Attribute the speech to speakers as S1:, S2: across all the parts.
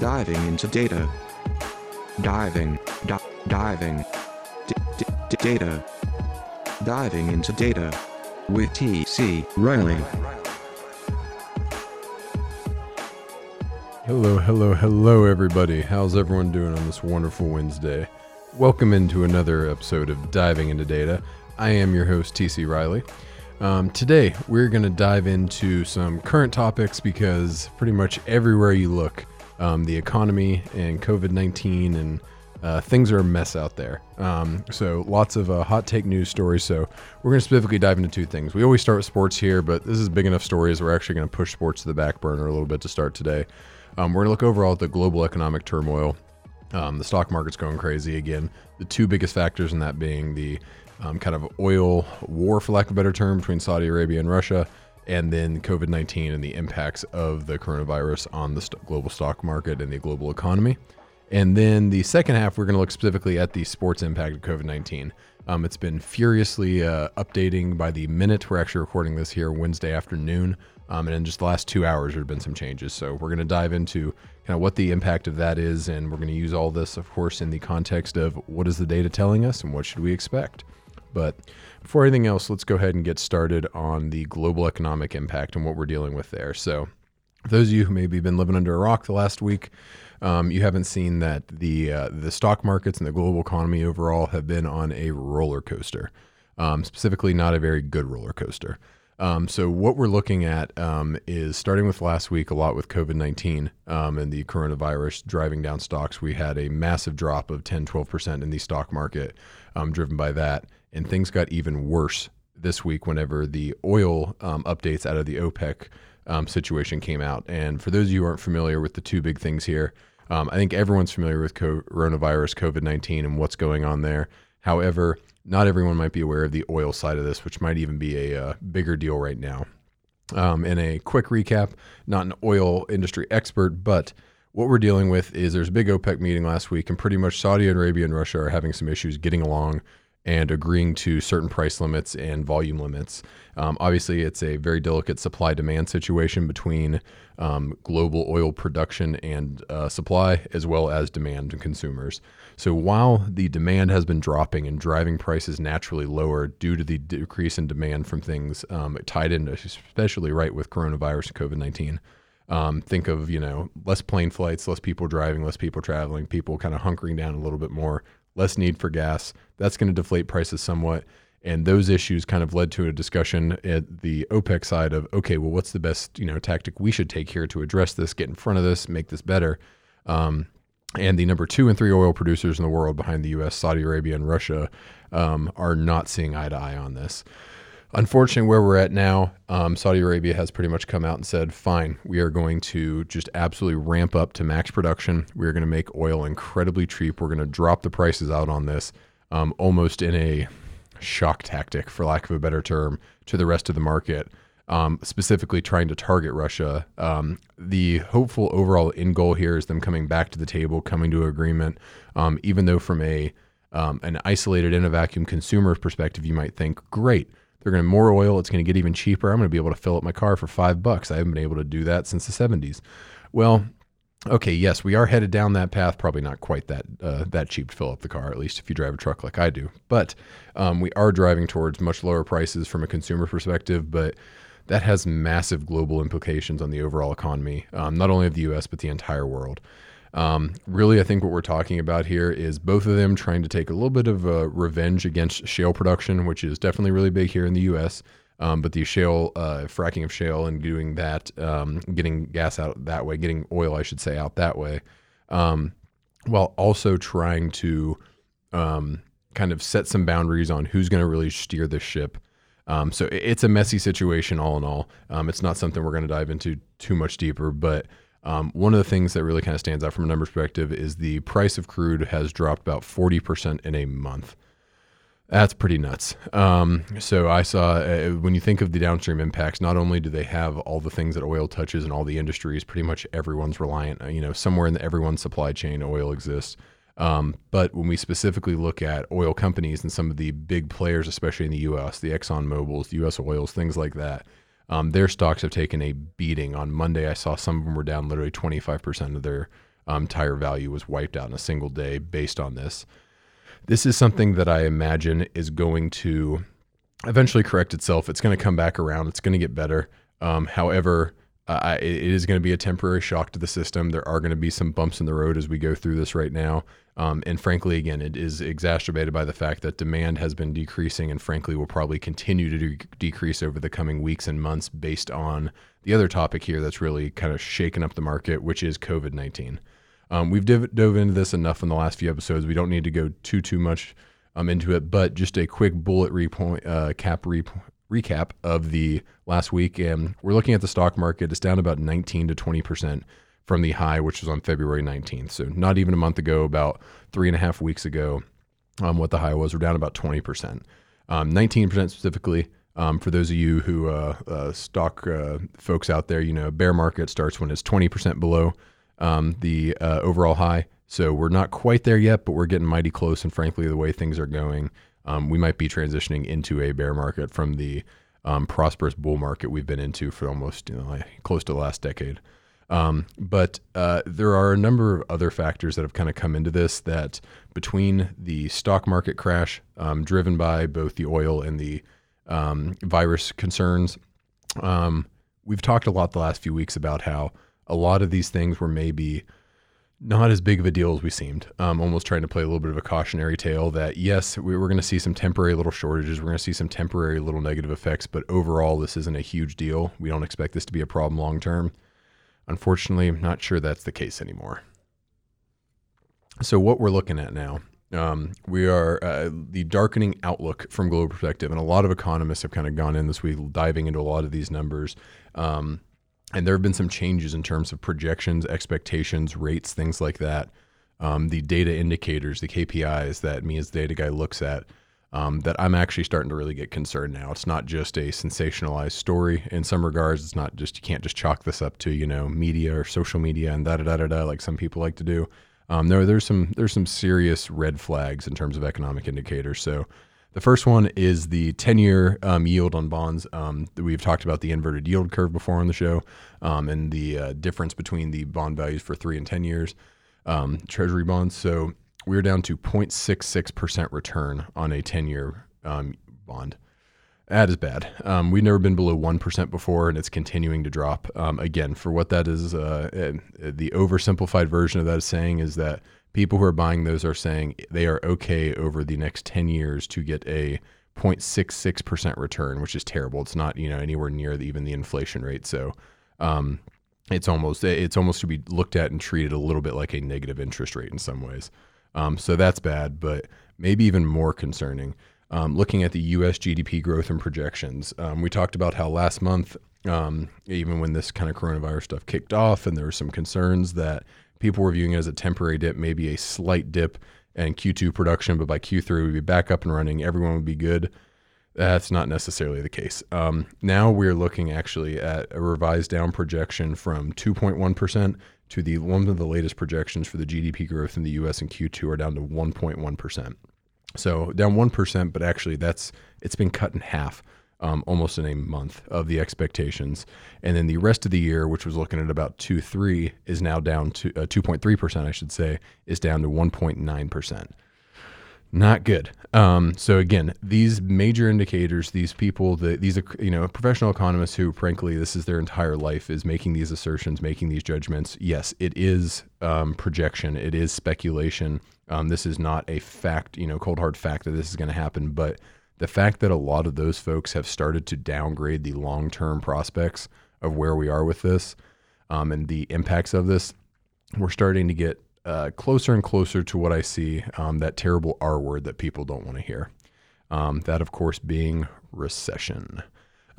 S1: Diving into data. Diving. Di- diving. D- data. Diving into data. With T.C. Riley.
S2: Hello, hello, hello, everybody. How's everyone doing on this wonderful Wednesday? Welcome into another episode of Diving into Data. I am your host, TC Riley. Um, today, we're going to dive into some current topics because pretty much everywhere you look, um, the economy and COVID 19 and uh, things are a mess out there. Um, so, lots of uh, hot take news stories. So, we're going to specifically dive into two things. We always start with sports here, but this is big enough stories. We're actually going to push sports to the back burner a little bit to start today. Um, we're going to look overall at the global economic turmoil. Um, the stock market's going crazy again. The two biggest factors in that being the um, kind of oil war, for lack of a better term, between Saudi Arabia and Russia, and then COVID 19 and the impacts of the coronavirus on the st- global stock market and the global economy. And then the second half, we're going to look specifically at the sports impact of COVID 19. Um, it's been furiously uh, updating by the minute. We're actually recording this here Wednesday afternoon. Um, and in just the last two hours, there have been some changes. So we're going to dive into kind of what the impact of that is. And we're going to use all this, of course, in the context of what is the data telling us and what should we expect. But before anything else, let's go ahead and get started on the global economic impact and what we're dealing with there. So, those of you who maybe been living under a rock the last week, um, you haven't seen that the uh, the stock markets and the global economy overall have been on a roller coaster. Um, specifically, not a very good roller coaster. Um, so what we're looking at um, is starting with last week, a lot with COVID 19 um, and the coronavirus driving down stocks. We had a massive drop of 10, 12% in the stock market um, driven by that. And things got even worse this week whenever the oil um, updates out of the OPEC um, situation came out. And for those of you who aren't familiar with the two big things here, I think everyone's familiar with coronavirus, COVID 19, and what's going on there. However, not everyone might be aware of the oil side of this, which might even be a uh, bigger deal right now. Um, in a quick recap, not an oil industry expert, but what we're dealing with is there's a big OPEC meeting last week, and pretty much Saudi Arabia and Russia are having some issues getting along and agreeing to certain price limits and volume limits. Um, obviously, it's a very delicate supply demand situation between um, global oil production and uh, supply, as well as demand and consumers. So, while the demand has been dropping and driving prices naturally lower due to the decrease in demand from things um, tied in, especially right with coronavirus and COVID 19. Um, think of you know less plane flights, less people driving, less people traveling, people kind of hunkering down a little bit more, less need for gas. That's going to deflate prices somewhat. And those issues kind of led to a discussion at the OPEC side of, okay, well, what's the best you know tactic we should take here to address this, get in front of this, make this better. Um, and the number two and three oil producers in the world behind the U.S., Saudi Arabia, and Russia um, are not seeing eye to eye on this. Unfortunately, where we're at now, um, Saudi Arabia has pretty much come out and said, fine, we are going to just absolutely ramp up to max production. We are going to make oil incredibly cheap. We're going to drop the prices out on this um, almost in a shock tactic, for lack of a better term, to the rest of the market. Um, specifically trying to target Russia. Um, the hopeful overall end goal here is them coming back to the table, coming to an agreement. Um, even though from a um, an isolated in a vacuum consumer perspective, you might think, great, they're going to more oil. It's going to get even cheaper. I'm going to be able to fill up my car for five bucks. I haven't been able to do that since the 70s. Well, okay, yes, we are headed down that path. Probably not quite that uh, that cheap to fill up the car, at least if you drive a truck like I do. But um, we are driving towards much lower prices from a consumer perspective. But that has massive global implications on the overall economy, um, not only of the U.S. but the entire world. Um, really, I think what we're talking about here is both of them trying to take a little bit of uh, revenge against shale production, which is definitely really big here in the U.S. Um, but the shale uh, fracking of shale and doing that, um, getting gas out that way, getting oil, I should say, out that way, um, while also trying to um, kind of set some boundaries on who's going to really steer this ship. Um, so it's a messy situation, all in all. Um, it's not something we're going to dive into too much deeper, but um, one of the things that really kind of stands out from a number perspective is the price of crude has dropped about 40% in a month. That's pretty nuts. Um, so I saw uh, when you think of the downstream impacts, not only do they have all the things that oil touches and all the industries, pretty much everyone's reliant. You know, somewhere in the, everyone's supply chain, oil exists. Um, but when we specifically look at oil companies and some of the big players, especially in the U.S., the Exxon Mobil's, the U.S. Oils, things like that, um, their stocks have taken a beating. On Monday, I saw some of them were down literally 25% of their um, entire value was wiped out in a single day based on this. This is something that I imagine is going to eventually correct itself. It's going to come back around. It's going to get better. Um, however, uh, it is going to be a temporary shock to the system. There are going to be some bumps in the road as we go through this right now. Um, and frankly, again, it is exacerbated by the fact that demand has been decreasing and frankly will probably continue to de- decrease over the coming weeks and months based on the other topic here that's really kind of shaken up the market, which is COVID 19. Um, we've div- dove into this enough in the last few episodes. We don't need to go too, too much um, into it, but just a quick bullet repoint, uh, cap re- recap of the last week. And we're looking at the stock market. It's down about 19 to 20% from the high, which was on February 19th. So not even a month ago, about three and a half weeks ago, um, what the high was. We're down about 20%. Um, 19% specifically. Um, for those of you who uh, uh, stock uh, folks out there, you know, bear market starts when it's 20% below um, the uh, overall high. So we're not quite there yet, but we're getting mighty close. And frankly, the way things are going, um, we might be transitioning into a bear market from the um, prosperous bull market we've been into for almost you know, close to the last decade. Um, but uh, there are a number of other factors that have kind of come into this that between the stock market crash, um, driven by both the oil and the um, virus concerns, um, we've talked a lot the last few weeks about how a lot of these things were maybe not as big of a deal as we seemed. Um, almost trying to play a little bit of a cautionary tale that yes, we, we're going to see some temporary little shortages. We're going to see some temporary little negative effects, but overall, this isn't a huge deal. We don't expect this to be a problem long term. Unfortunately, I'm not sure that's the case anymore. So, what we're looking at now, um, we are uh, the darkening outlook from global perspective, and a lot of economists have kind of gone in this week diving into a lot of these numbers. Um, and there have been some changes in terms of projections, expectations, rates, things like that. Um, the data indicators, the KPIs that me as the data guy looks at, um, that I'm actually starting to really get concerned now. It's not just a sensationalized story in some regards. It's not just you can't just chalk this up to you know media or social media and da da da da da like some people like to do. Um, no, there's some there's some serious red flags in terms of economic indicators. So the first one is the 10 year um, yield on bonds. Um, we've talked about the inverted yield curve before on the show um, and the uh, difference between the bond values for three and 10 years um, treasury bonds. So we're down to 0.66% return on a 10 year um, bond. That is bad. Um, we've never been below 1% before, and it's continuing to drop. again, for what that is, uh, the oversimplified version of that is saying is that people who are buying those are saying they are okay over the next 10 years to get a 0.66% return, which is terrible. It's not, you know, anywhere near the, even the inflation rate. So, um, it's almost it's almost to be looked at and treated a little bit like a negative interest rate in some ways. Um, so that's bad, but maybe even more concerning. Um, looking at the U.S. GDP growth and projections, um, we talked about how last month, um, even when this kind of coronavirus stuff kicked off, and there were some concerns that people were viewing it as a temporary dip, maybe a slight dip in Q2 production, but by Q3 we'd be back up and running. Everyone would be good. That's not necessarily the case. Um, now we're looking actually at a revised down projection from 2.1% to the one of the latest projections for the GDP growth in the U.S. in Q2 are down to 1.1%. So down 1%, but actually that's it's been cut in half um, almost in a month of the expectations. And then the rest of the year, which was looking at about 2 3, is now down to uh, 2.3%, I should say, is down to 1.9%. Not good. Um, so again, these major indicators, these people, the, these you know professional economists who, frankly, this is their entire life is making these assertions, making these judgments. Yes, it is um, projection, it is speculation. Um, this is not a fact, you know, cold hard fact that this is going to happen. But the fact that a lot of those folks have started to downgrade the long term prospects of where we are with this um, and the impacts of this, we're starting to get uh, closer and closer to what I see um, that terrible R word that people don't want to hear. Um, that, of course, being recession.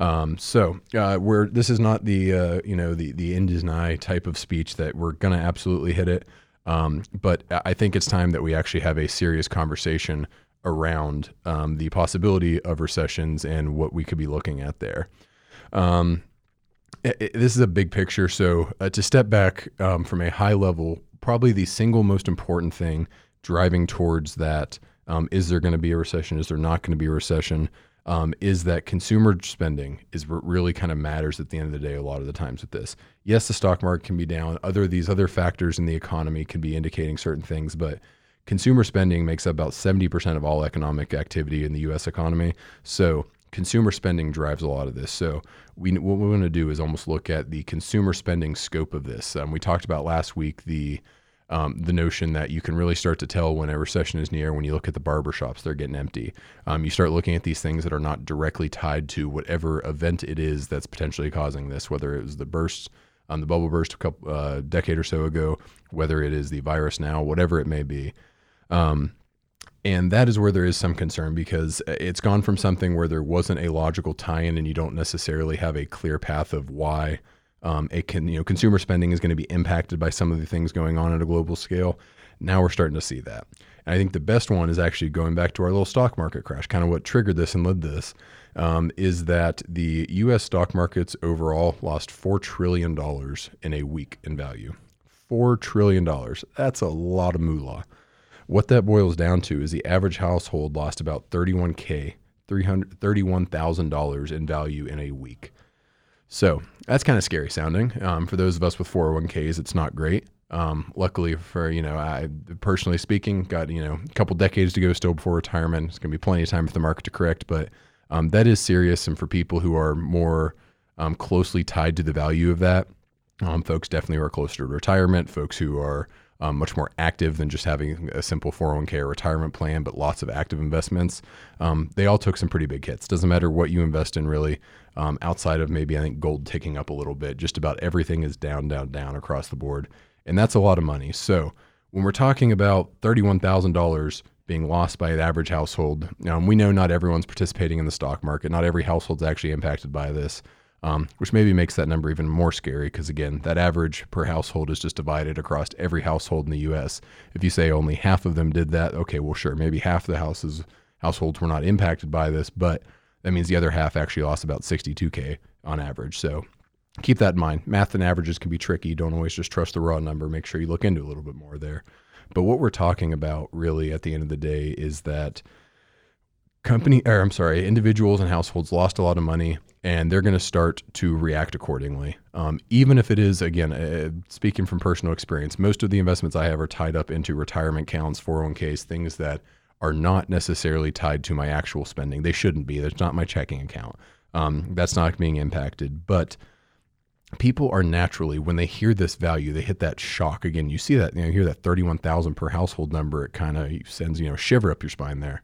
S2: Um, so, uh, where this is not the uh, you know the the end is nigh type of speech that we're gonna absolutely hit it. Um, but I think it's time that we actually have a serious conversation around um, the possibility of recessions and what we could be looking at there. Um, it, it, this is a big picture. So, uh, to step back um, from a high level, probably the single most important thing driving towards that um, is there going to be a recession? Is there not going to be a recession? um, is that consumer spending is what really kind of matters at the end of the day a lot of the times with this. Yes, the stock market can be down. Other these other factors in the economy can be indicating certain things, but consumer spending makes up about 70% of all economic activity in the US economy. So consumer spending drives a lot of this. So we what we want to do is almost look at the consumer spending scope of this. Um, we talked about last week the um, the notion that you can really start to tell when a recession is near when you look at the barber shops they're getting empty um, you start looking at these things that are not directly tied to whatever event it is that's potentially causing this whether it was the burst um, the bubble burst a couple uh, decade or so ago whether it is the virus now whatever it may be um, and that is where there is some concern because it's gone from something where there wasn't a logical tie-in and you don't necessarily have a clear path of why um, it can, you know, consumer spending is going to be impacted by some of the things going on at a global scale. Now we're starting to see that. And I think the best one is actually going back to our little stock market crash. Kind of what triggered this and led this um, is that the U.S. stock markets overall lost four trillion dollars in a week in value. Four trillion dollars. That's a lot of moolah. What that boils down to is the average household lost about 31k, $31,000 in value in a week. So that's kind of scary sounding. Um, for those of us with 401ks, it's not great. Um, luckily for, you know, I personally speaking, got, you know, a couple decades to go still before retirement. It's going to be plenty of time for the market to correct, but um, that is serious. And for people who are more um, closely tied to the value of that, um, folks definitely are closer to retirement, folks who are um, much more active than just having a simple 401k or retirement plan, but lots of active investments. Um, they all took some pretty big hits. Doesn't matter what you invest in, really. Um, outside of maybe I think gold ticking up a little bit, just about everything is down, down, down across the board, and that's a lot of money. So when we're talking about thirty-one thousand dollars being lost by an average household, um, we know not everyone's participating in the stock market. Not every household's actually impacted by this um, which maybe makes that number even more scary because, again, that average per household is just divided across every household in the U.S. If you say only half of them did that, okay, well, sure, maybe half the houses households were not impacted by this, but that means the other half actually lost about 62k on average. So keep that in mind. Math and averages can be tricky. Don't always just trust the raw number. Make sure you look into a little bit more there. But what we're talking about really at the end of the day is that company or I'm sorry, individuals and households lost a lot of money and they're going to start to react accordingly. Um, even if it is, again, uh, speaking from personal experience, most of the investments I have are tied up into retirement accounts, 401ks, things that are not necessarily tied to my actual spending. They shouldn't be. That's not my checking account. Um, that's not being impacted. But people are naturally, when they hear this value, they hit that shock. Again, you see that, you know, hear that 31,000 per household number, it kind of sends, you know, shiver up your spine there.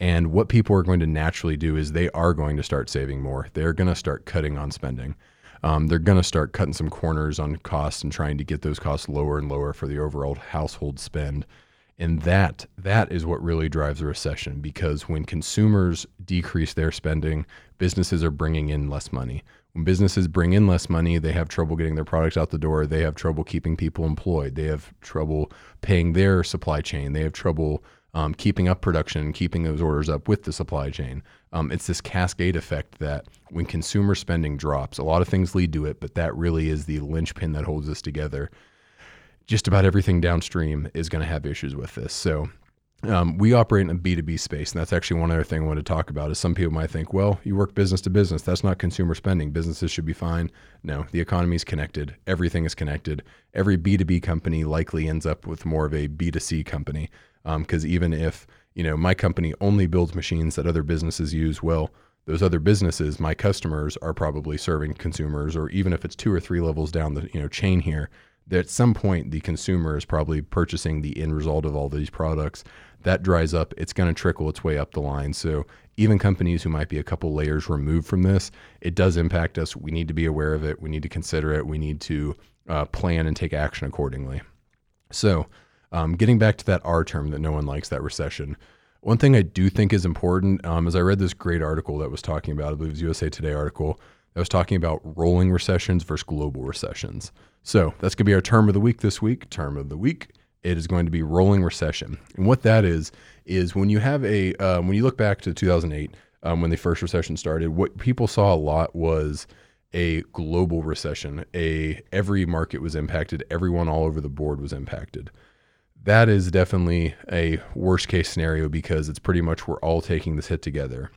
S2: And what people are going to naturally do is they are going to start saving more. They're going to start cutting on spending. Um, they're going to start cutting some corners on costs and trying to get those costs lower and lower for the overall household spend. And that that is what really drives a recession because when consumers decrease their spending, businesses are bringing in less money. When businesses bring in less money, they have trouble getting their products out the door. They have trouble keeping people employed. They have trouble paying their supply chain. They have trouble um, keeping up production keeping those orders up with the supply chain. Um, it's this cascade effect that when consumer spending drops, a lot of things lead to it, but that really is the linchpin that holds us together. Just about everything downstream is going to have issues with this. So um, we operate in a B2B space, and that's actually one other thing I want to talk about. Is some people might think, well, you work business to business. That's not consumer spending. Businesses should be fine. No, the economy is connected. Everything is connected. Every B2B company likely ends up with more of a B2C company because um, even if you know my company only builds machines that other businesses use, well, those other businesses, my customers, are probably serving consumers, or even if it's two or three levels down the you know chain here, that at some point the consumer is probably purchasing the end result of all these products. That dries up, it's going to trickle its way up the line. So even companies who might be a couple layers removed from this, it does impact us. We need to be aware of it. We need to consider it. We need to uh, plan and take action accordingly. So um, getting back to that R term that no one likes, that recession. One thing I do think is important um, is I read this great article that was talking about, I believe it was USA Today article, that was talking about rolling recessions versus global recessions. So that's going to be our term of the week this week. Term of the week, it is going to be rolling recession. And what that is, is when you have a, um, when you look back to 2008, um, when the first recession started, what people saw a lot was a global recession. A every market was impacted, everyone all over the board was impacted that is definitely a worst case scenario because it's pretty much we're all taking this hit together.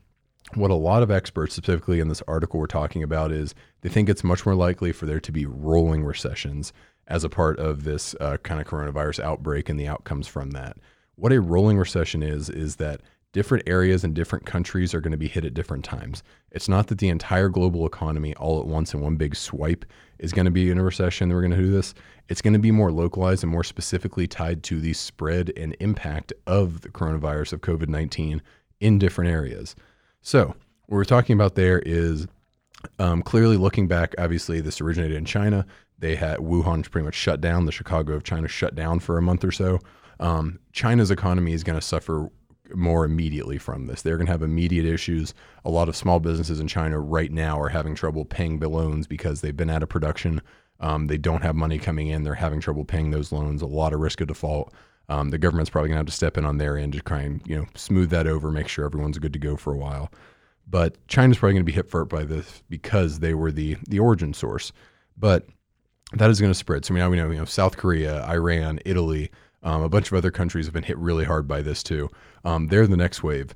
S2: what a lot of experts, specifically in this article we're talking about, is they think it's much more likely for there to be rolling recessions as a part of this uh, kind of coronavirus outbreak and the outcomes from that. What a rolling recession is, is that different areas and different countries are going to be hit at different times. It's not that the entire global economy all at once in one big swipe is going to be in a recession. We're going to do this. It's going to be more localized and more specifically tied to the spread and impact of the coronavirus of COVID 19 in different areas. So, what we're talking about there is um, clearly looking back, obviously, this originated in China. They had Wuhan pretty much shut down. The Chicago of China shut down for a month or so. Um, China's economy is going to suffer more immediately from this. They're going to have immediate issues. A lot of small businesses in China right now are having trouble paying the loans because they've been out of production. Um, they don't have money coming in. They're having trouble paying those loans. A lot of risk of default. Um, the government's probably going to have to step in on their end to try and you know smooth that over, make sure everyone's good to go for a while. But China's probably going to be hit first by this because they were the the origin source. But that is going to spread. So now we know you know South Korea, Iran, Italy um, a bunch of other countries have been hit really hard by this too. Um, they're the next wave.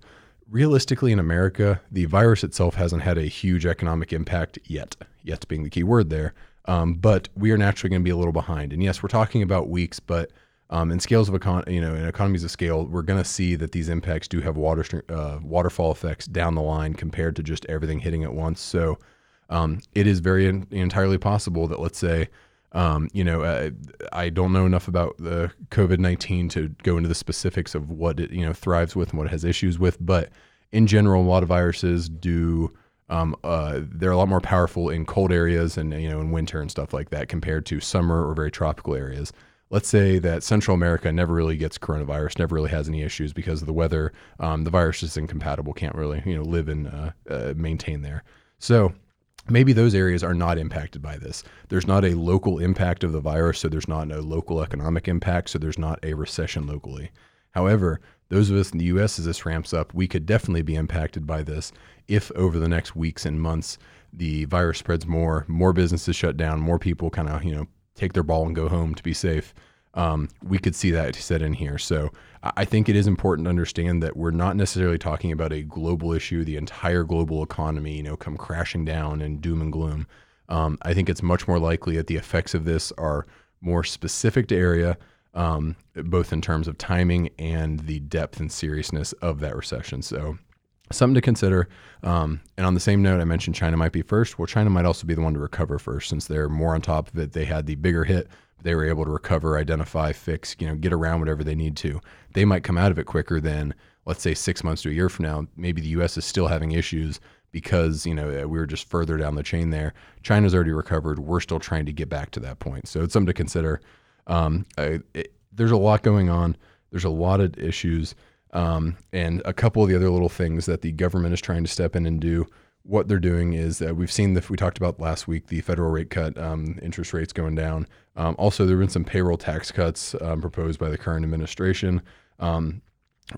S2: Realistically, in America, the virus itself hasn't had a huge economic impact yet, yet being the key word there. Um, but we are naturally going to be a little behind. And yes, we're talking about weeks, but um, in scales of econ- you know, in economies of scale, we're going to see that these impacts do have water uh, waterfall effects down the line compared to just everything hitting at once. So um, it is very in- entirely possible that let's say um, you know, uh, I don't know enough about the COVID nineteen to go into the specifics of what it you know thrives with and what it has issues with, but in general, a lot of viruses do. Um, uh, they're a lot more powerful in cold areas and you know in winter and stuff like that compared to summer or very tropical areas. Let's say that Central America never really gets coronavirus, never really has any issues because of the weather. Um, the virus is incompatible, can't really you know live and uh, uh maintain there. So maybe those areas are not impacted by this. There's not a local impact of the virus, so there's not a local economic impact, so there's not a recession locally. However, those of us in the US, as this ramps up, we could definitely be impacted by this if over the next weeks and months the virus spreads more, more businesses shut down, more people kind of, you know, take their ball and go home to be safe um, we could see that set in here. So I think it is important to understand that we're not necessarily talking about a global issue, the entire global economy, you know, come crashing down and doom and gloom. Um, I think it's much more likely that the effects of this are more specific to area, um, both in terms of timing and the depth and seriousness of that recession. So something to consider. Um, and on the same note, I mentioned China might be first. Well, China might also be the one to recover first since they're more on top of it. They had the bigger hit they were able to recover, identify, fix, you know, get around whatever they need to. They might come out of it quicker than, let's say, six months to a year from now. Maybe the U.S. is still having issues because you know we were just further down the chain there. China's already recovered. We're still trying to get back to that point. So it's something to consider. Um, I, it, there's a lot going on. There's a lot of issues, um, and a couple of the other little things that the government is trying to step in and do what they're doing is that we've seen the we talked about last week the federal rate cut, um, interest rates going down. Um, also, there have been some payroll tax cuts um, proposed by the current administration. Um,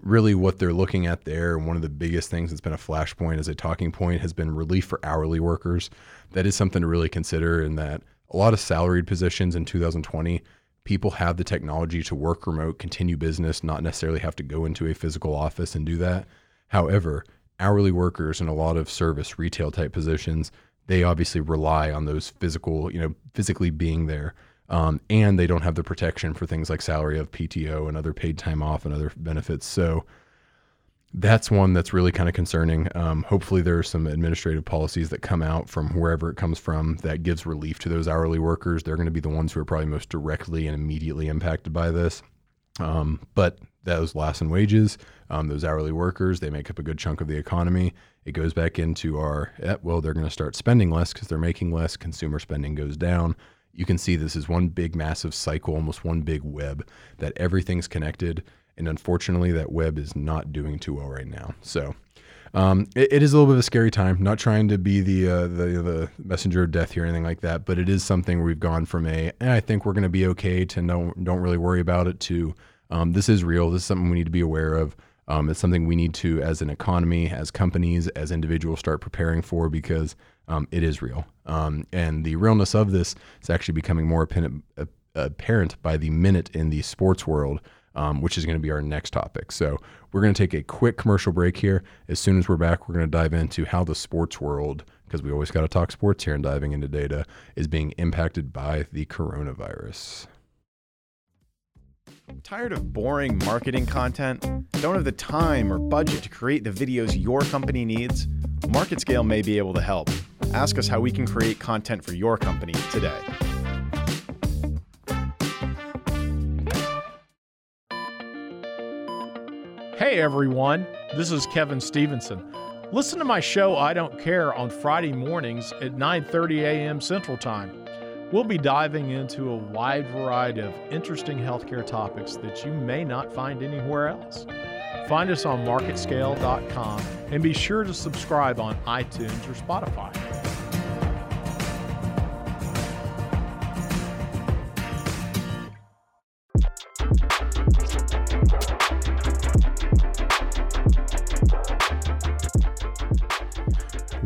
S2: really, what they're looking at there, one of the biggest things that's been a flashpoint as a talking point, has been relief for hourly workers. That is something to really consider. In that, a lot of salaried positions in 2020 people have the technology to work remote, continue business, not necessarily have to go into a physical office and do that. However, hourly workers in a lot of service retail type positions, they obviously rely on those physical, you know, physically being there. Um, and they don't have the protection for things like salary of PTO and other paid time off and other benefits. So that's one that's really kind of concerning. Um, hopefully, there are some administrative policies that come out from wherever it comes from that gives relief to those hourly workers. They're going to be the ones who are probably most directly and immediately impacted by this. Um, but those loss in wages, um, those hourly workers, they make up a good chunk of the economy. It goes back into our, eh, well, they're going to start spending less because they're making less. Consumer spending goes down. You can see this is one big, massive cycle, almost one big web that everything's connected. And unfortunately, that web is not doing too well right now. So, um, it, it is a little bit of a scary time. Not trying to be the uh, the the messenger of death here or anything like that, but it is something we've gone from a eh, I think we're going to be okay to no don't really worry about it to um, this is real. This is something we need to be aware of. Um, it's something we need to, as an economy, as companies, as individuals, start preparing for because um, it is real. Um, and the realness of this is actually becoming more apparent, apparent by the minute in the sports world. um, which is going to be our next topic. So we're going to take a quick commercial break here. As soon as we're back, we're going to dive into how the sports world, because we always got to talk sports here and diving into data, is being impacted by the coronavirus.
S3: Tired of boring marketing content? Don't have the time or budget to create the videos your company needs? MarketScale may be able to help. Ask us how we can create content for your company today.
S4: Hey everyone, this is Kevin Stevenson. Listen to my show I Don't Care on Friday mornings at 9:30 a.m. Central Time. We'll be diving into a wide variety of interesting healthcare topics that you may not find anywhere else. Find us on marketscale.com and be sure to subscribe on iTunes or Spotify.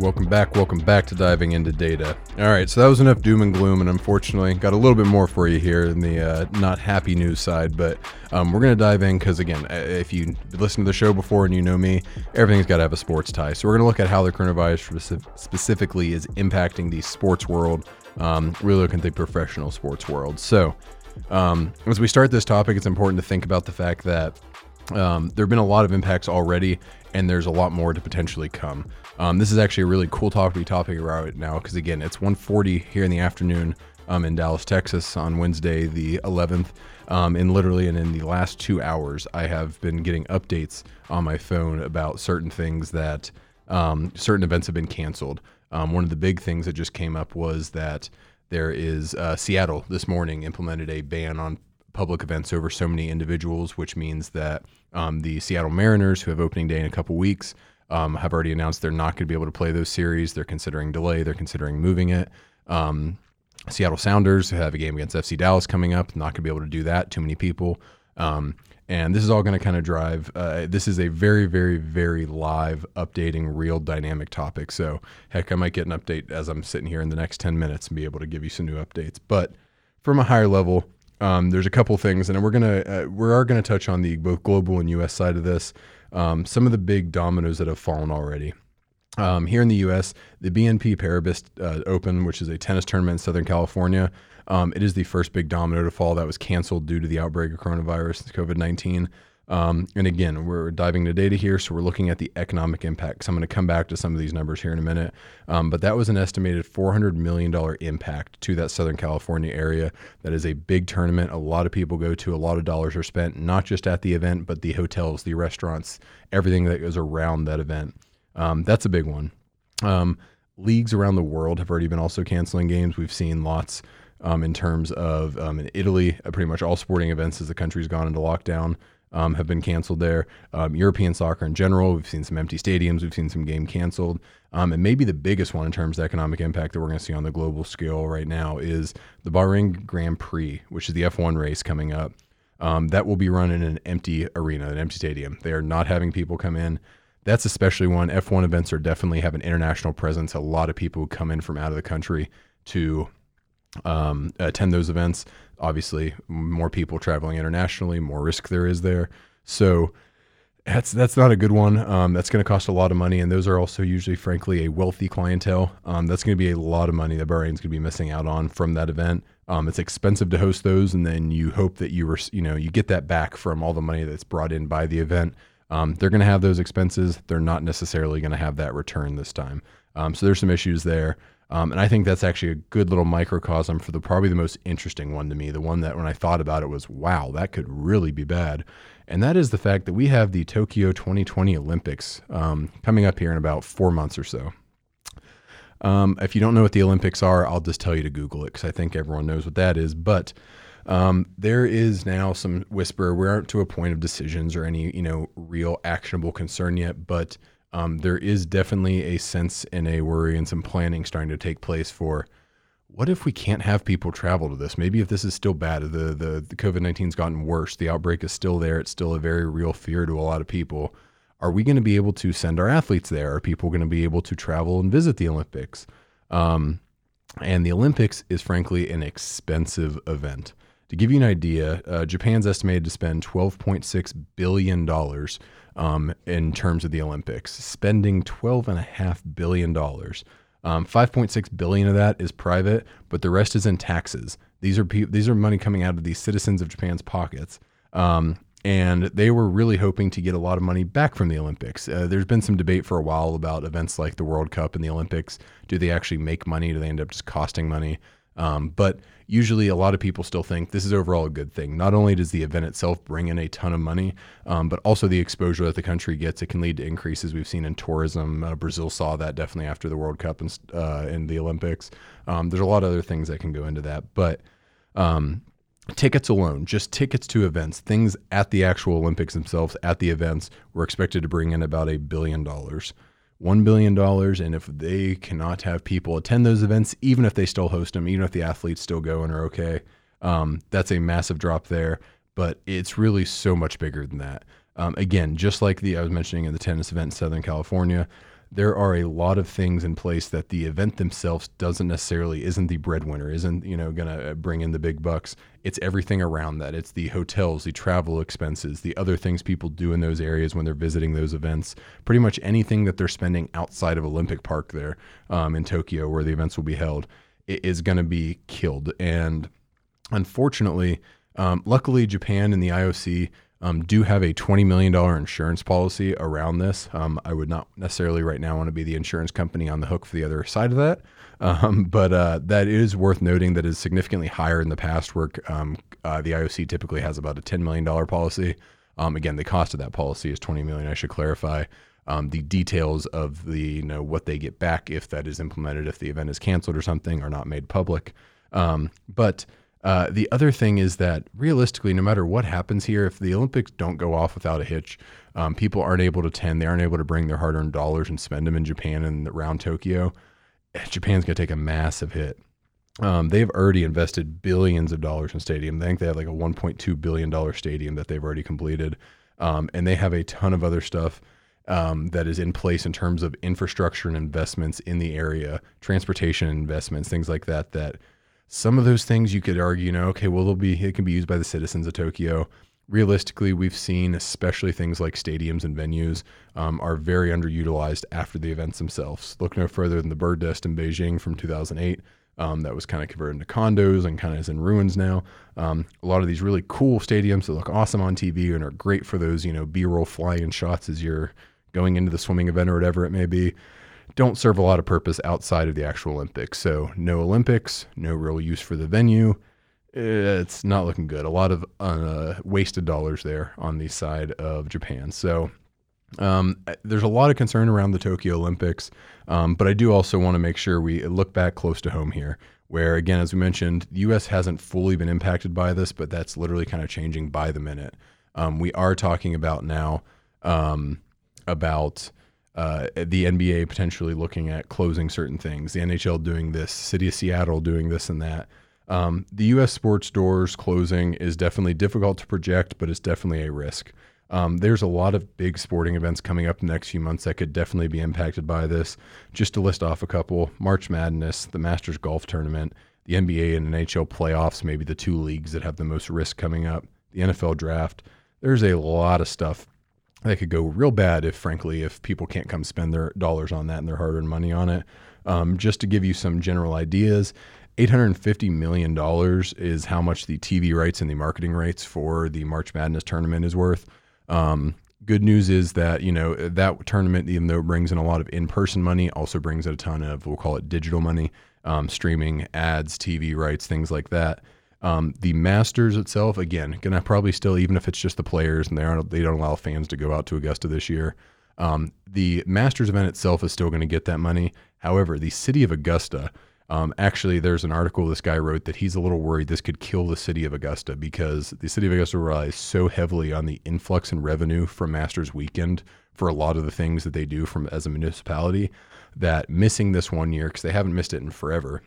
S2: Welcome back. Welcome back to diving into data. All right, so that was enough doom and gloom, and unfortunately, got a little bit more for you here in the uh, not happy news side. But um, we're going to dive in because, again, if you listen to the show before and you know me, everything's got to have a sports tie. So we're going to look at how the coronavirus specifically is impacting the sports world. Um, really looking at the professional sports world. So um, as we start this topic, it's important to think about the fact that um, there have been a lot of impacts already, and there's a lot more to potentially come. Um, this is actually a really cool topic to be talking about right now because again, it's 1:40 here in the afternoon um, in Dallas, Texas, on Wednesday the 11th. Um, and literally, and in the last two hours, I have been getting updates on my phone about certain things that um, certain events have been canceled. Um, one of the big things that just came up was that there is uh, Seattle this morning implemented a ban on public events over so many individuals, which means that um, the Seattle Mariners, who have opening day in a couple weeks, um, have already announced they're not going to be able to play those series. They're considering delay. They're considering moving it. Um, Seattle Sounders have a game against FC Dallas coming up. Not going to be able to do that. Too many people. Um, and this is all going to kind of drive. Uh, this is a very, very, very live, updating, real, dynamic topic. So, heck, I might get an update as I'm sitting here in the next 10 minutes and be able to give you some new updates. But from a higher level, um, there's a couple things, and we're gonna uh, we are gonna touch on the both global and U.S. side of this. Um, some of the big dominoes that have fallen already. Um, here in the U.S., the BNP Paribas uh, Open, which is a tennis tournament in Southern California, um, it is the first big domino to fall that was canceled due to the outbreak of coronavirus, COVID 19. Um, and again, we're diving into data here, so we're looking at the economic impact. So I'm going to come back to some of these numbers here in a minute. Um, but that was an estimated $400 million impact to that Southern California area. That is a big tournament. A lot of people go to, a lot of dollars are spent, not just at the event, but the hotels, the restaurants, everything that goes around that event. Um, that's a big one. Um, leagues around the world have already been also canceling games. We've seen lots. Um, in terms of um, in Italy, uh, pretty much all sporting events as the country's gone into lockdown um, have been canceled there. Um, European soccer in general, we've seen some empty stadiums, we've seen some game canceled. Um, and maybe the biggest one in terms of economic impact that we're going to see on the global scale right now is the Bahrain Grand Prix, which is the F1 race coming up. Um, that will be run in an empty arena, an empty stadium. They are not having people come in. That's especially one. F1 events are definitely have an international presence. A lot of people come in from out of the country to um, attend those events. Obviously, more people traveling internationally, more risk there is there. So that's that's not a good one. Um, that's going to cost a lot of money, and those are also usually, frankly, a wealthy clientele. Um, that's going to be a lot of money that Bahrain's going to be missing out on from that event. Um, it's expensive to host those, and then you hope that you were, you know, you get that back from all the money that's brought in by the event. Um, they're going to have those expenses. They're not necessarily going to have that return this time. Um, so there's some issues there. Um, and I think that's actually a good little microcosm for the probably the most interesting one to me. The one that when I thought about it was, wow, that could really be bad. And that is the fact that we have the Tokyo 2020 Olympics um, coming up here in about four months or so. Um, if you don't know what the Olympics are, I'll just tell you to Google it because I think everyone knows what that is. But um, there is now some whisper. We aren't to a point of decisions or any you know real actionable concern yet, but um, there is definitely a sense and a worry and some planning starting to take place for what if we can't have people travel to this? Maybe if this is still bad, the the, the COVID nineteen's gotten worse, the outbreak is still there. It's still a very real fear to a lot of people. Are we going to be able to send our athletes there? Are people going to be able to travel and visit the Olympics? Um, and the Olympics is frankly an expensive event. To give you an idea, uh, Japan's estimated to spend $12.6 billion um, in terms of the Olympics, spending $12.5 billion. Um, 5.6 billion of that is private, but the rest is in taxes. These are pe- these are money coming out of the citizens of Japan's pockets. Um, and they were really hoping to get a lot of money back from the Olympics. Uh, there's been some debate for a while about events like the World Cup and the Olympics. Do they actually make money? Do they end up just costing money? Um, but usually, a lot of people still think this is overall a good thing. Not only does the event itself bring in a ton of money, um, but also the exposure that the country gets. It can lead to increases we've seen in tourism. Uh, Brazil saw that definitely after the World Cup and uh, the Olympics. Um, there's a lot of other things that can go into that, but um, tickets alone, just tickets to events, things at the actual Olympics themselves, at the events, we're expected to bring in about a billion dollars. $1 billion. And if they cannot have people attend those events, even if they still host them, even if the athletes still go and are okay, um, that's a massive drop there. But it's really so much bigger than that. Um, again, just like the I was mentioning in the tennis event in Southern California, there are a lot of things in place that the event themselves doesn't necessarily isn't the breadwinner isn't you know going to uh, bring in the big bucks it's everything around that it's the hotels the travel expenses the other things people do in those areas when they're visiting those events pretty much anything that they're spending outside of olympic park there um, in tokyo where the events will be held is going to be killed and unfortunately um, luckily japan and the ioc um, do have a $20 million insurance policy around this. Um, I would not necessarily right now want to be the insurance company on the hook for the other side of that. Um, but uh, that is worth noting that is significantly higher in the past where um, uh, the IOC typically has about a $10 million policy. Um, again, the cost of that policy is 20 million. I should clarify. Um, the details of the you know what they get back if that is implemented, if the event is canceled or something, are not made public. but uh, the other thing is that realistically, no matter what happens here, if the Olympics don't go off without a hitch, um, people aren't able to attend. They aren't able to bring their hard-earned dollars and spend them in Japan and around Tokyo. Japan's going to take a massive hit. Um, they've already invested billions of dollars in stadium. I think they have like a 1.2 billion dollar stadium that they've already completed, um, and they have a ton of other stuff um, that is in place in terms of infrastructure and investments in the area, transportation investments, things like that. That some of those things you could argue, you know, okay, well, they'll be it can be used by the citizens of Tokyo. Realistically, we've seen, especially things like stadiums and venues, um, are very underutilized after the events themselves. Look no further than the Bird Nest in Beijing from 2008. Um, that was kind of converted into condos and kind of is in ruins now. Um, a lot of these really cool stadiums that look awesome on TV and are great for those, you know, B-roll flying shots as you're going into the swimming event or whatever it may be don't serve a lot of purpose outside of the actual Olympics. So no Olympics, no real use for the venue. It's not looking good. A lot of uh, wasted dollars there on the side of Japan. So um, there's a lot of concern around the Tokyo Olympics, um, but I do also want to make sure we look back close to home here, where again, as we mentioned, the U.S. hasn't fully been impacted by this, but that's literally kind of changing by the minute. Um, we are talking about now um, about uh, the NBA potentially looking at closing certain things, the NHL doing this, City of Seattle doing this and that. Um, the U.S. sports doors closing is definitely difficult to project, but it's definitely a risk. Um, there's a lot of big sporting events coming up in the next few months that could definitely be impacted by this. Just to list off a couple March Madness, the Masters Golf Tournament, the NBA and NHL playoffs, maybe the two leagues that have the most risk coming up, the NFL draft. There's a lot of stuff that could go real bad if, frankly, if people can't come spend their dollars on that and their hard earned money on it. Um, just to give you some general ideas, $850 million is how much the TV rights and the marketing rights for the March Madness tournament is worth. Um, good news is that, you know, that tournament, even though it brings in a lot of in person money, also brings in a ton of, we'll call it digital money, um, streaming, ads, TV rights, things like that. Um, the Masters itself, again, gonna probably still, even if it's just the players and they aren't, they don't allow fans to go out to Augusta this year. Um, the Masters event itself is still going to get that money. However, the city of Augusta, um, actually, there's an article this guy wrote that he's a little worried this could kill the city of Augusta because the city of Augusta relies so heavily on the influx in revenue from Masters weekend for a lot of the things that they do from as a municipality that missing this one year because they haven't missed it in forever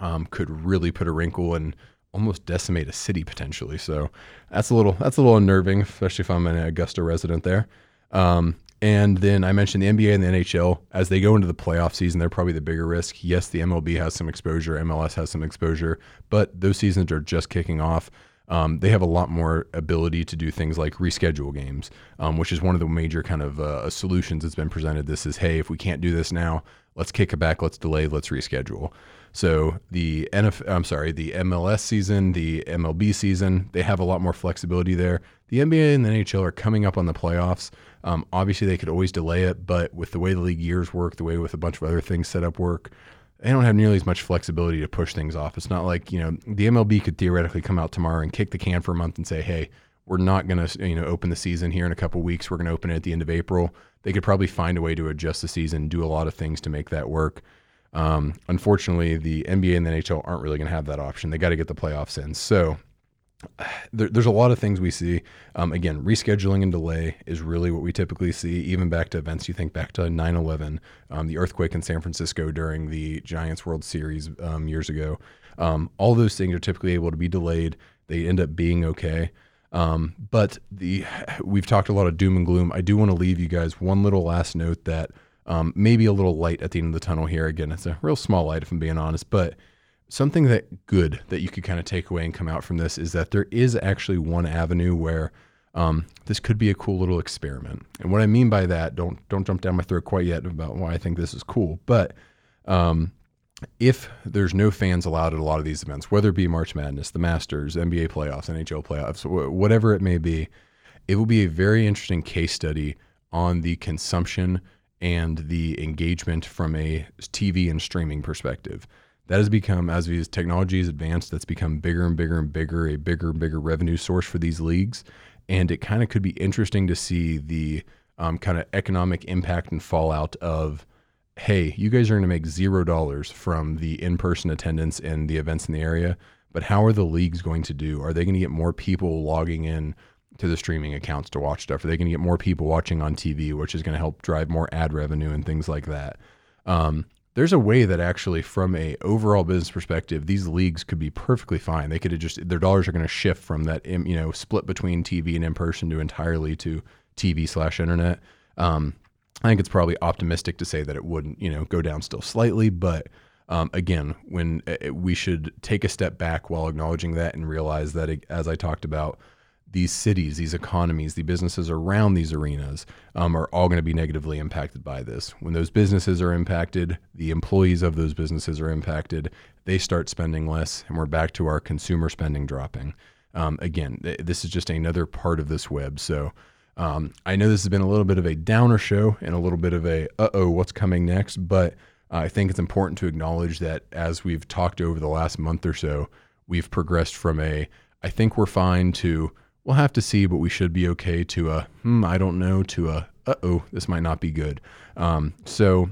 S2: um, could really put a wrinkle and almost decimate a city potentially. So that's a little that's a little unnerving, especially if I'm an Augusta resident there. Um, and then I mentioned the NBA and the NHL as they go into the playoff season, they're probably the bigger risk. Yes, the MLB has some exposure, MLS has some exposure, but those seasons are just kicking off. um, they have a lot more ability to do things like reschedule games, um, which is one of the major kind of uh, solutions that's been presented. This is, hey, if we can't do this now, let's kick it back, let's delay, let's reschedule. So the NFL, I'm sorry, the MLS season, the MLB season, they have a lot more flexibility there. The NBA and the NHL are coming up on the playoffs. Um, obviously, they could always delay it, but with the way the league years work, the way with a bunch of other things set up work, they don't have nearly as much flexibility to push things off. It's not like you know the MLB could theoretically come out tomorrow and kick the can for a month and say, "Hey, we're not going to you know open the season here in a couple weeks. We're going to open it at the end of April." They could probably find a way to adjust the season, do a lot of things to make that work. Um, unfortunately, the NBA and the NHL aren't really going to have that option. They got to get the playoffs in. So there, there's a lot of things we see. Um, again, rescheduling and delay is really what we typically see, even back to events. You think back to 9 11, um, the earthquake in San Francisco during the Giants World Series um, years ago. Um, all those things are typically able to be delayed. They end up being okay. Um, but the we've talked a lot of doom and gloom. I do want to leave you guys one little last note that um, maybe a little light at the end of the tunnel here. Again, it's a real small light if I'm being honest, but something that good that you could kind of take away and come out from this is that there is actually one avenue where um, this could be a cool little experiment. And what I mean by that, don't don't jump down my throat quite yet about why I think this is cool, but um, if there's no fans allowed at a lot of these events, whether it be March Madness, the Masters, NBA playoffs, NHL playoffs, whatever it may be, it will be a very interesting case study on the consumption and the engagement from a TV and streaming perspective. That has become, as these technologies advanced, that's become bigger and bigger and bigger, a bigger and bigger revenue source for these leagues. And it kind of could be interesting to see the um, kind of economic impact and fallout of, hey, you guys are going to make zero dollars from the in person attendance and the events in the area. But how are the leagues going to do? Are they going to get more people logging in to the streaming accounts to watch stuff? Are they going to get more people watching on TV, which is going to help drive more ad revenue and things like that? Um, there's a way that actually, from a overall business perspective, these leagues could be perfectly fine. They could have just their dollars are going to shift from that you know split between TV and in person to entirely to TV slash internet. Um, I think it's probably optimistic to say that it wouldn't you know go down still slightly, but um, again, when it, uh, we should take a step back while acknowledging that and realize that, it, as I talked about, these cities, these economies, the businesses around these arenas um, are all going to be negatively impacted by this. When those businesses are impacted, the employees of those businesses are impacted, they start spending less, and we're back to our consumer spending dropping. Um, again, th- this is just another part of this web. So um, I know this has been a little bit of a downer show and a little bit of a uh oh, what's coming next, but uh, I think it's important to acknowledge that as we've talked over the last month or so, we've progressed from a I think we're fine to we'll have to see, but we should be okay to a, hmm, I don't know, to a, uh oh, this might not be good. Um, so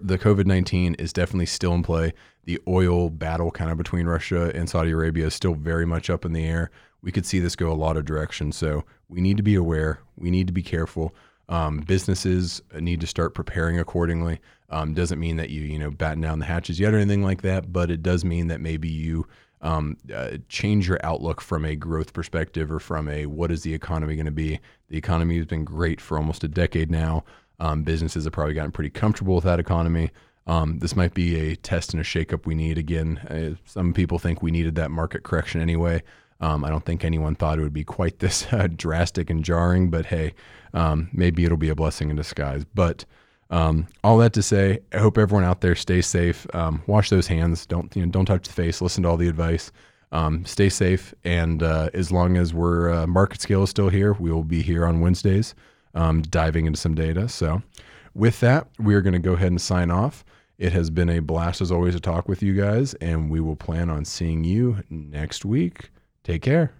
S2: the COVID 19 is definitely still in play. The oil battle kind of between Russia and Saudi Arabia is still very much up in the air. We could see this go a lot of directions. So we need to be aware. We need to be careful. Um, businesses need to start preparing accordingly. Um, doesn't mean that you, you know, batten down the hatches yet or anything like that, but it does mean that maybe you um, uh, change your outlook from a growth perspective or from a what is the economy going to be. The economy has been great for almost a decade now. Um, businesses have probably gotten pretty comfortable with that economy. Um, this might be a test and a shakeup we need. Again, uh, some people think we needed that market correction anyway. Um, I don't think anyone thought it would be quite this uh, drastic and jarring, but hey, um, maybe it'll be a blessing in disguise. But um, all that to say, I hope everyone out there stays safe. Um, wash those hands. Don't you know, don't touch the face. Listen to all the advice. Um, stay safe. And uh, as long as we're uh, MarketScale is still here, we will be here on Wednesdays, um, diving into some data. So, with that, we are going to go ahead and sign off. It has been a blast as always to talk with you guys, and we will plan on seeing you next week. Take care.